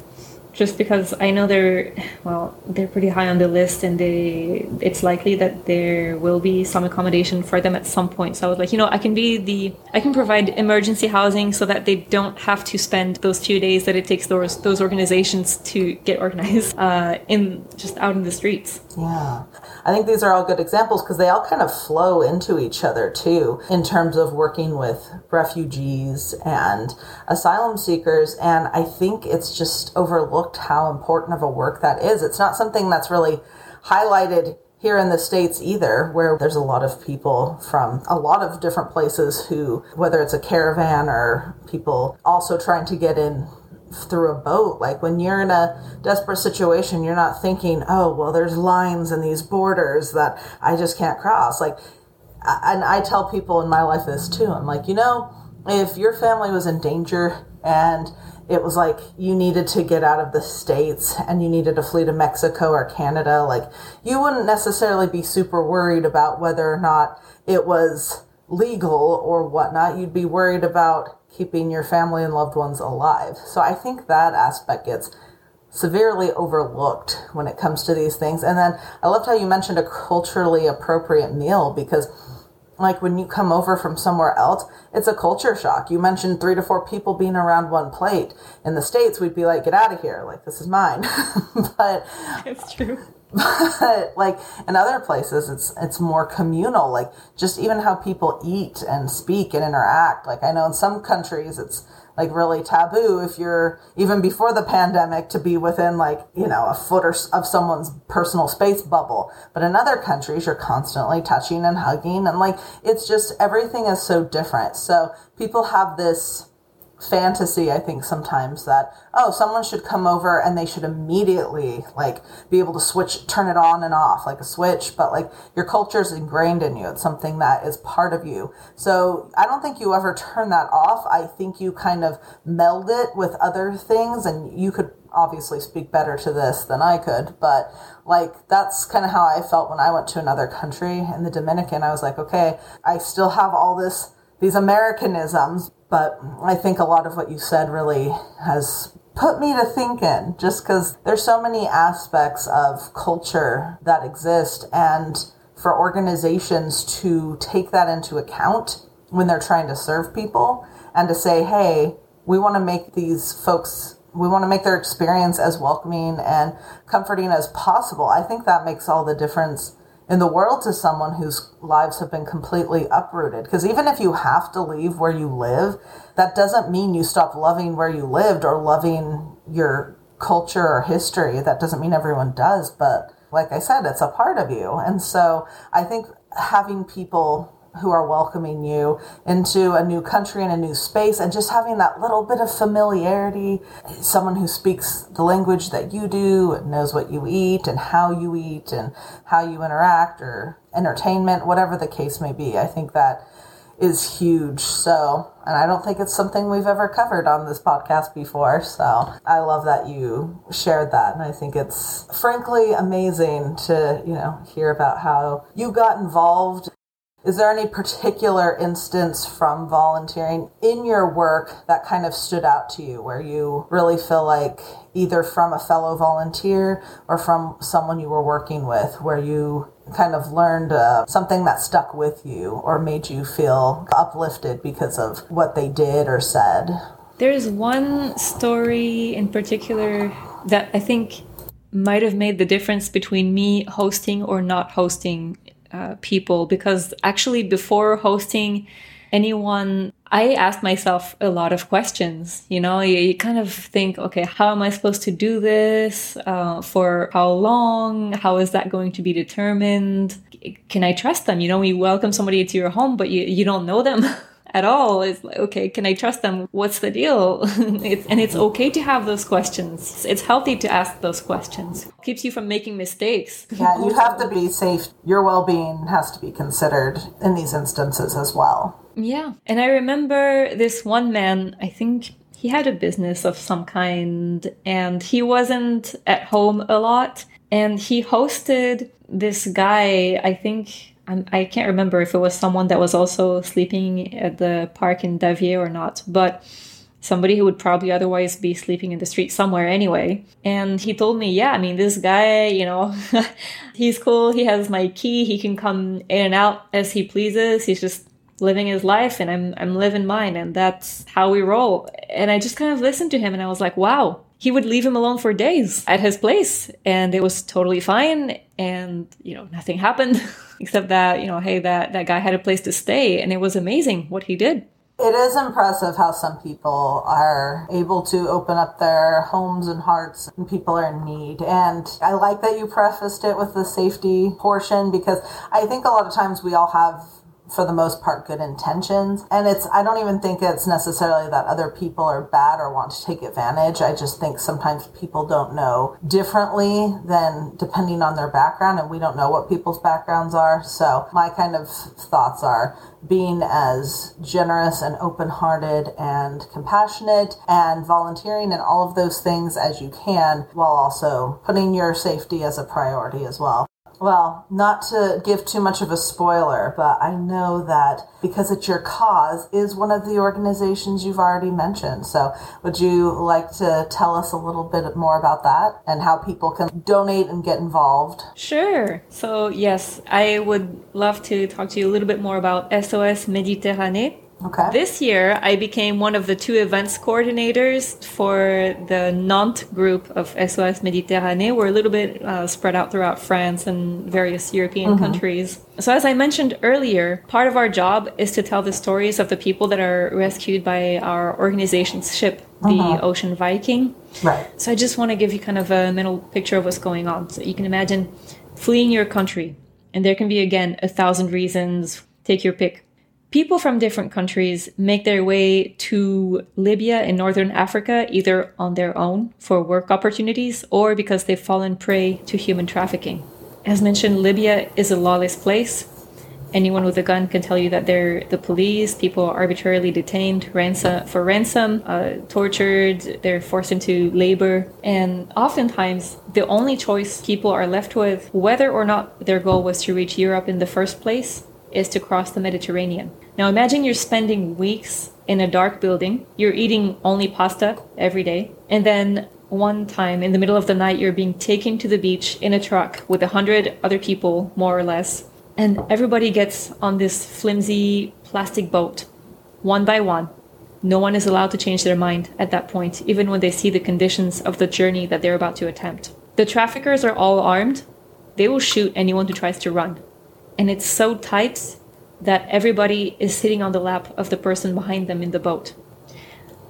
just because I know they're well, they're pretty high on the list, and they it's likely that there will be some accommodation for them at some point. So I was like, you know, I can be the I can provide emergency housing so that they don't have to spend those two days that it takes those those organizations to get organized uh, in just out in the streets. Yeah. I think these are all good examples because they all kind of flow into each other too in terms of working with refugees and asylum seekers. And I think it's just overlooked how important of a work that is. It's not something that's really highlighted here in the States either, where there's a lot of people from a lot of different places who, whether it's a caravan or people also trying to get in through a boat. Like when you're in a desperate situation, you're not thinking, oh, well, there's lines and these borders that I just can't cross. Like, and I tell people in my life this too. I'm like, you know, if your family was in danger and it was like you needed to get out of the states and you needed to flee to Mexico or Canada, like you wouldn't necessarily be super worried about whether or not it was legal or whatnot. You'd be worried about keeping your family and loved ones alive. So I think that aspect gets severely overlooked when it comes to these things. And then I loved how you mentioned a culturally appropriate meal because like when you come over from somewhere else, it's a culture shock. You mentioned three to four people being around one plate. In the States, we'd be like, get out of here. Like, this is mine. but It's true. But like in other places it's it's more communal like just even how people eat and speak and interact. Like i know in some countries it's like really taboo if you're even before the pandemic to be within like you know a foot or of someone's personal space bubble. But in other countries you're constantly touching and hugging. And like it's just everything is so different. So people have this fantasy i think sometimes that oh someone should come over and they should immediately like be able to switch turn it on and off like a switch but like your culture is ingrained in you. It's something that is part of you. So i don't think you ever turn that off. I think you kind of meld it with other things and you could obviously speak better to this than i could but like that's kind of how i felt when i went to another country in the dominican. I was like okay i still have all this these americanisms but I think a lot of what you said really has put me to thinking just because there's so many aspects of culture that exist and for organizations to take that into account when they're trying to serve people and to say hey we want to make these folks we want to make their experience as welcoming and comforting as possible. I think that makes all the difference in the world to someone whose lives have been completely uprooted. Because even if you have to leave where you live, that doesn't mean you stop loving where you lived or loving your culture or history. That doesn't mean everyone does, but like I said, it's a part of you. And so I think having people who are welcoming you into a new country and a new space and just having that little bit of familiarity. Someone who speaks the language that you do knows what you eat and how you eat and how you interact or entertainment whatever the case may be i think that is huge. So and i don't think it's something we've ever covered on this podcast before. So i love that you shared that and i think it's frankly amazing to you know hear about how you got involved is there any particular instance from volunteering in your work that kind of stood out to you where you really feel like either from a fellow volunteer or from someone you were working with where you kind of learned uh, something that stuck with you or made you feel uplifted because of what they did or said? There's one story in particular that I think might have made the difference between me hosting or not hosting uh, people because actually before hosting anyone i asked myself a lot of questions you know? You, you kind of think okay how am i supposed to do this? Uh, for how long? How is that going to be determined? Can i trust them? You know you welcome somebody into your home but you, you don't know them at all. Is like okay can i trust them? What's the deal? It's, and it's okay to have those questions. It's healthy to ask those questions. Keeps you from making mistakes. Yeah you have to be safe. Your well-being has to be considered in these instances as well. Yeah. And i remember this one man i think he had a business of some kind and he wasn't at home a lot. And he hosted this guy i think I can not remember if it was someone that was also sleeping at the park in Daviais or not, but somebody who would probably otherwise be sleeping in the street somewhere anyway. And he told me, yeah, I mean, this guy, you know, he's cool. He has my key. He can come in and out as he pleases. He's just living his life and I'm, I'm living mine. And that's how we roll. And I just kind of listened to him and I was like, wow, he would leave him alone for days at his place and it was totally fine and you know nothing happened except that you know hey that that guy had a place to stay and it was amazing what he did it is impressive how some people are able to open up their homes and hearts when people are in need. And I like that you prefaced it with the safety portion because I think a lot of times we all have for the most part good intentions. And it's i don't even think it's necessarily that other people are bad or want to take advantage. I just think sometimes people don't know differently than depending on their background and we don't know what people's backgrounds are. So my kind of thoughts are being as generous and open-hearted and compassionate and volunteering and all of those things as you can while also putting your safety as a priority as well well, not to give too much of a spoiler, but I know that because it's your cause is one of the organizations you've already mentioned. So, would you like to tell us a little bit more about that and how people can donate and get involved? Sure. So, yes, I would love to talk to you a little bit more about SOS Méditerranée. Okay. This year, I became one of the two events coordinators for the Nantes group of SOS Méditerranée. We're a little bit uh, spread out throughout France and various European mm-hmm. countries. So, as I mentioned earlier, part of our job is to tell the stories of the people that are rescued by our organization's ship, the mm-hmm. Ocean Viking. Right. So, I just want to give you kind of a mental picture of what's going on. So, you can imagine fleeing your country, and there can be, again, a thousand reasons. Take your pick People from different countries make their way to Libya in northern Africa either on their own for work opportunities or because they've fallen prey to human trafficking. As mentioned, Libya is a lawless place. Anyone with a gun can tell you that they're the police. People are arbitrarily detained ransom, for ransom, uh, tortured, they're forced into labor. And oftentimes, the only choice people are left with, whether or not their goal was to reach Europe in the first place, is to cross the Mediterranean. Now imagine you're spending weeks in a dark building, you're eating only pasta every day, and then one time in the middle of the night you're being taken to the beach in a truck with a hundred other people, more or less, and everybody gets on this flimsy plastic boat, one by one. No one is allowed to change their mind at that point, even when they see the conditions of the journey that they're about to attempt. The traffickers are all armed. They will shoot anyone who tries to run. And it's so tight that everybody is sitting on the lap of the person behind them in the boat.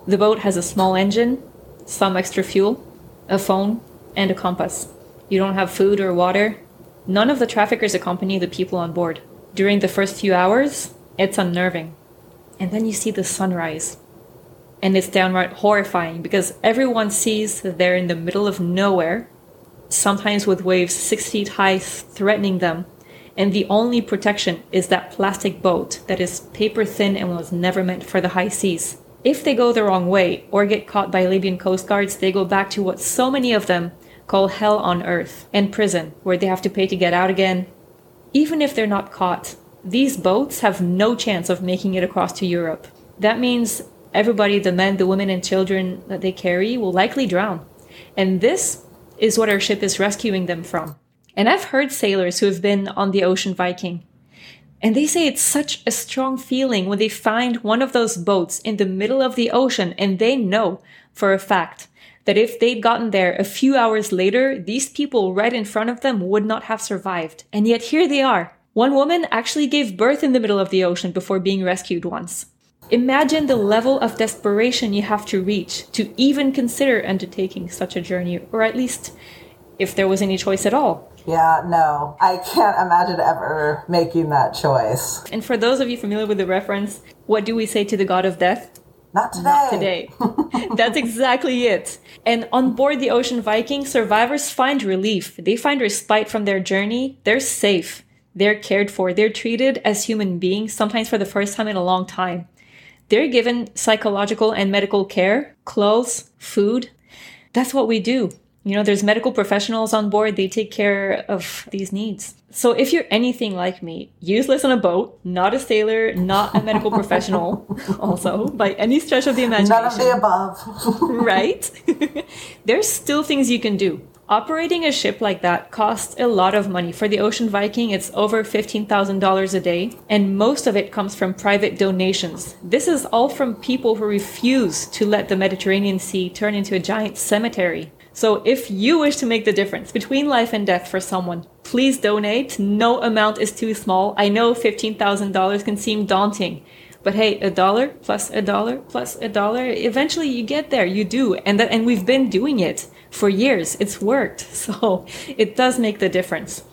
The boat has a small engine, some extra fuel, a phone, and a compass. You don't have food or water. None of the traffickers accompany the people on board. During the first few hours, it's unnerving. And then you see the sunrise. And it's downright horrifying because everyone sees that they're in the middle of nowhere, sometimes with waves six feet high threatening them and the only protection is that plastic boat that is paper thin and was never meant for the high seas. If they go the wrong way or get caught by Libyan coast guards, they go back to what so many of them call hell on earth and prison, where they have to pay to get out again. Even if they're not caught, these boats have no chance of making it across to Europe. That means everybody, the men, the women, and children that they carry, will likely drown. And this is what our ship is rescuing them from. And I've heard sailors who have been on the Ocean Viking. And they say it's such a strong feeling when they find one of those boats in the middle of the ocean and they know for a fact that if they'd gotten there a few hours later, these people right in front of them would not have survived. And yet here they are. One woman actually gave birth in the middle of the ocean before being rescued once. Imagine the level of desperation you have to reach to even consider undertaking such a journey, or at least if there was any choice at all. Yeah, no, I can't imagine ever making that choice. And for those of you familiar with the reference, what do we say to the god of death? Not today. Not today. That's exactly it. And on board the Ocean Viking, survivors find relief. They find respite from their journey. They're safe. They're cared for. They're treated as human beings, sometimes for the first time in a long time. They're given psychological and medical care, clothes, food. That's what we do. You know, there's medical professionals on board. They take care of these needs. So if you're anything like me, useless on a boat, not a sailor, not a medical professional, also by any stretch of the imagination. None of the above. right? There's still things you can do. Operating a ship like that costs a lot of money. For the Ocean Viking, it's over $15,000 a day, and most of it comes from private donations. This is all from people who refuse to let the Mediterranean Sea turn into a giant cemetery. So if you wish to make the difference between life and death for someone, please donate. No amount is too small. I know $15,000 can seem daunting, but hey, a dollar plus a dollar plus a dollar, eventually you get there. You do. And that, and we've been doing it for years. It's worked. So it does make the difference.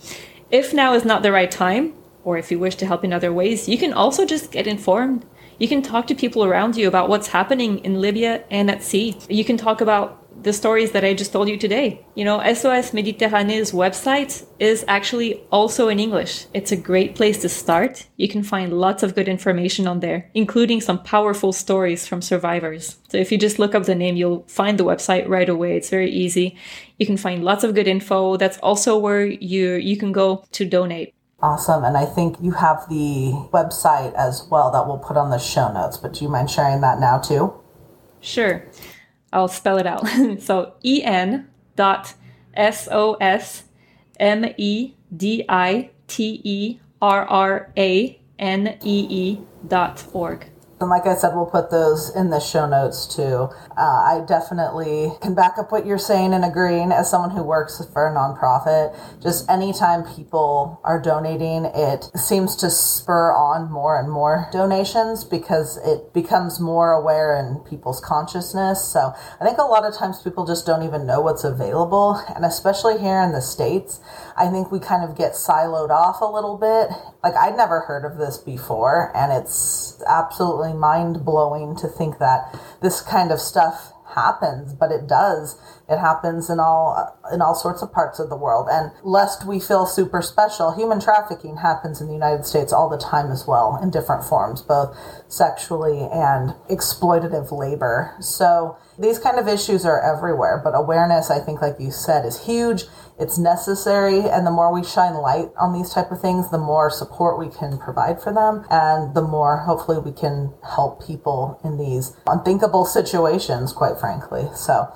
If now is not the right time, or if you wish to help in other ways, you can also just get informed. You can talk to people around you about what's happening in Libya and at sea. You can talk about the stories that I just told you today. You know, SOS Méditerranée's website is actually also in English. It's a great place to start. You can find lots of good information on there, including some powerful stories from survivors. So if you just look up the name, you'll find the website right away. It's very easy. You can find lots of good info. That's also where you you can go to donate. Awesome. And I think you have the website as well that we'll put on the show notes. But do you mind sharing that now too? Sure. I'll spell it out. so en dot s o s m e d i t e r r a n e e dot org. And like I said, we'll put those in the show notes too. Uh, I definitely can back up what you're saying and agreeing as someone who works for a nonprofit. Just anytime people are donating, it seems to spur on more and more donations because it becomes more aware in people's consciousness. So I think a lot of times people just don't even know what's available. And especially here in the States, I think we kind of get siloed off a little bit. Like I'd never heard of this before, and it's absolutely mind blowing to think that this kind of stuff happens, but it does. It happens in all in all sorts of parts of the world. And lest we feel super special, human trafficking happens in the United States all the time as well in different forms, both sexually and exploitative labor. So these kind of issues are everywhere, but awareness, I think, like you said, is huge. It's necessary, and the more we shine light on these type of things, the more support we can provide for them, and the more hopefully we can help people in these unthinkable situations, quite frankly. So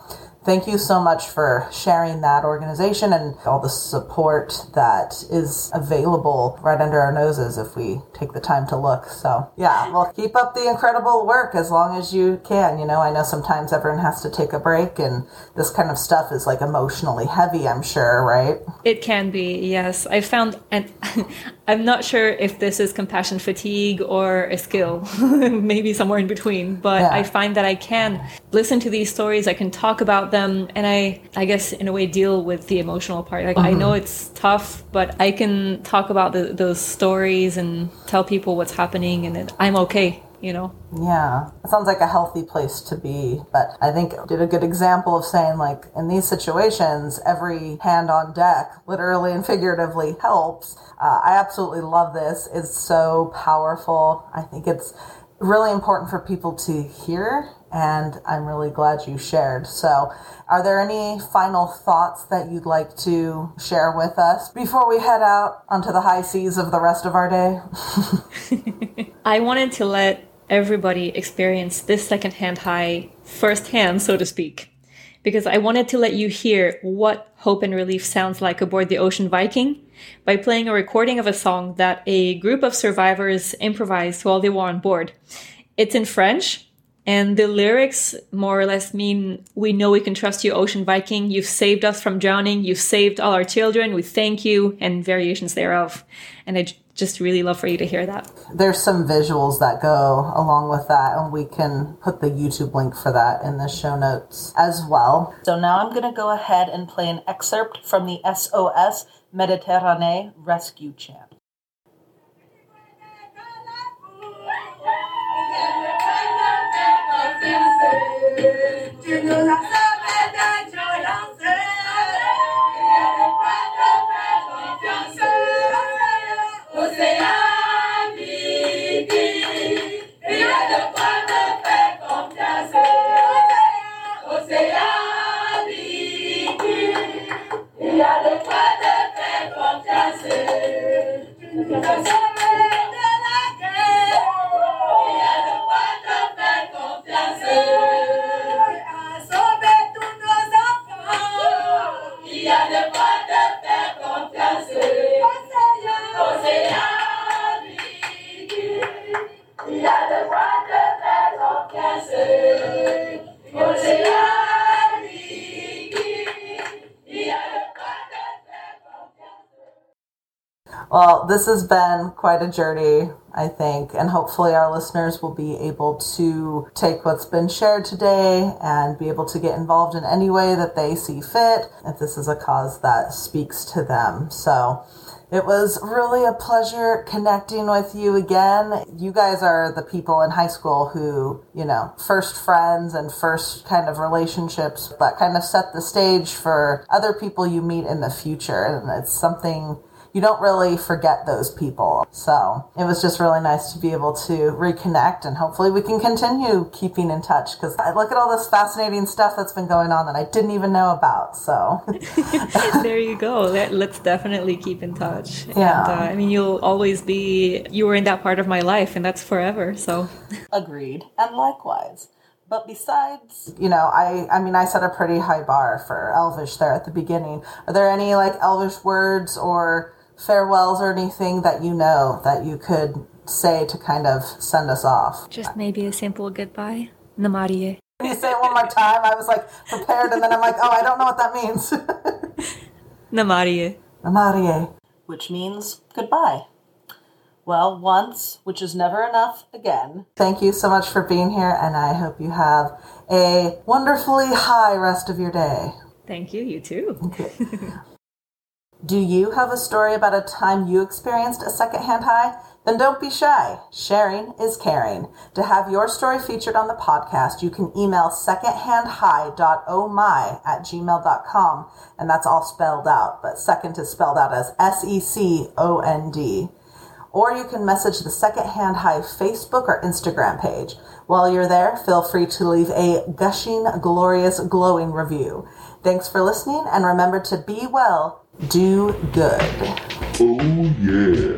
thank you so much for sharing that organization and all the support that is available right under our noses if we take the time to look. So, yeah, well, keep up the incredible work as long as you can. You know, I know sometimes everyone has to take a break, and this kind of stuff is like emotionally heavy, I'm sure, right? It can be, yes. I found, and I'm not sure if this is compassion fatigue or a skill, maybe somewhere in between, but Yeah. I find that I can listen to these stories, I can talk about them, and I, I guess, in a way, deal with the emotional part. Like, I know it's tough, but I can talk about the, those stories and tell people what's happening, and I'm okay, you know? Yeah, it sounds like a healthy place to be. But I think it did a good example of saying, like, in these situations, every hand on deck, literally and figuratively, helps. Uh, I absolutely love this. It's so powerful. I think it's really important for people to hear, and I'm really glad you shared. So, are there any final thoughts that you'd like to share with us before we head out onto the high seas of the rest of our day? I wanted to let everybody experience this secondhand high firsthand, so to speak, because I wanted to let you hear what hope and relief sounds like aboard the Ocean Viking by playing a recording of a song that a group of survivors improvised while they were on board. It's in French. And the lyrics more or less mean, we know we can trust you, Ocean Viking. You've saved us from drowning. You've saved all our children. We thank you and variations thereof. And I just really love for you to hear that. there's some visuals that go along with that, and we can put the YouTube link for that in the show notes as well. So now I'm going to go ahead and play an excerpt from the SOS Mediterranee Rescue Chant. Tu nous as sauvés des violences. Confiance. Océan Midi. Il y a de quoi me faire confiance. Océan Midi. Il y a de quoi te faire confiance. Tu nous as sauvés Well, this has been quite a journey, I think, and hopefully our listeners will be able to take what's been shared today and be able to get involved in any way that they see fit if this is a cause that speaks to them. So, it was really a pleasure connecting with you again. You guys are the people in high school who, you know, first friends and first kind of relationships that kind of set the stage for other people you meet in the future. And it's something you don't really forget those people. So it was just really nice to be able to reconnect and hopefully we can continue keeping in touch because I look at all this fascinating stuff that's been going on that I didn't even know about. So there you go. Let, let's definitely keep in touch. Yeah. And, uh, I mean, you'll always be, you were in that part of my life, and that's forever. So, Agreed. And likewise. But besides, you know, I I mean I set a pretty high bar for Elvish there at the beginning. Are there any like Elvish words or farewells or anything that you know that you could say to kind of send us off? Just maybe a simple goodbye. Namarie. Can you say it one more time? I was like prepared, and then I'm like, oh, I don't know what that means. Namarie. Namarie, which means goodbye. Well, once, which is never enough again. Thank you so much for being here, and I hope you have a wonderfully high rest of your day. Thank you, you too. Do you have a story about a time you experienced a secondhand high? Then don't be shy. Sharing is caring. To have your story featured on the podcast, you can email secondhandhigh.ohmy at gmail.com, and that's all spelled out, but second is spelled out as S E C O N D. Or you can message the Secondhand High Facebook or Instagram page. While you're there, feel free to leave a gushing, glorious, glowing review. Thanks for listening, and remember to be well, do good. Oh, yeah.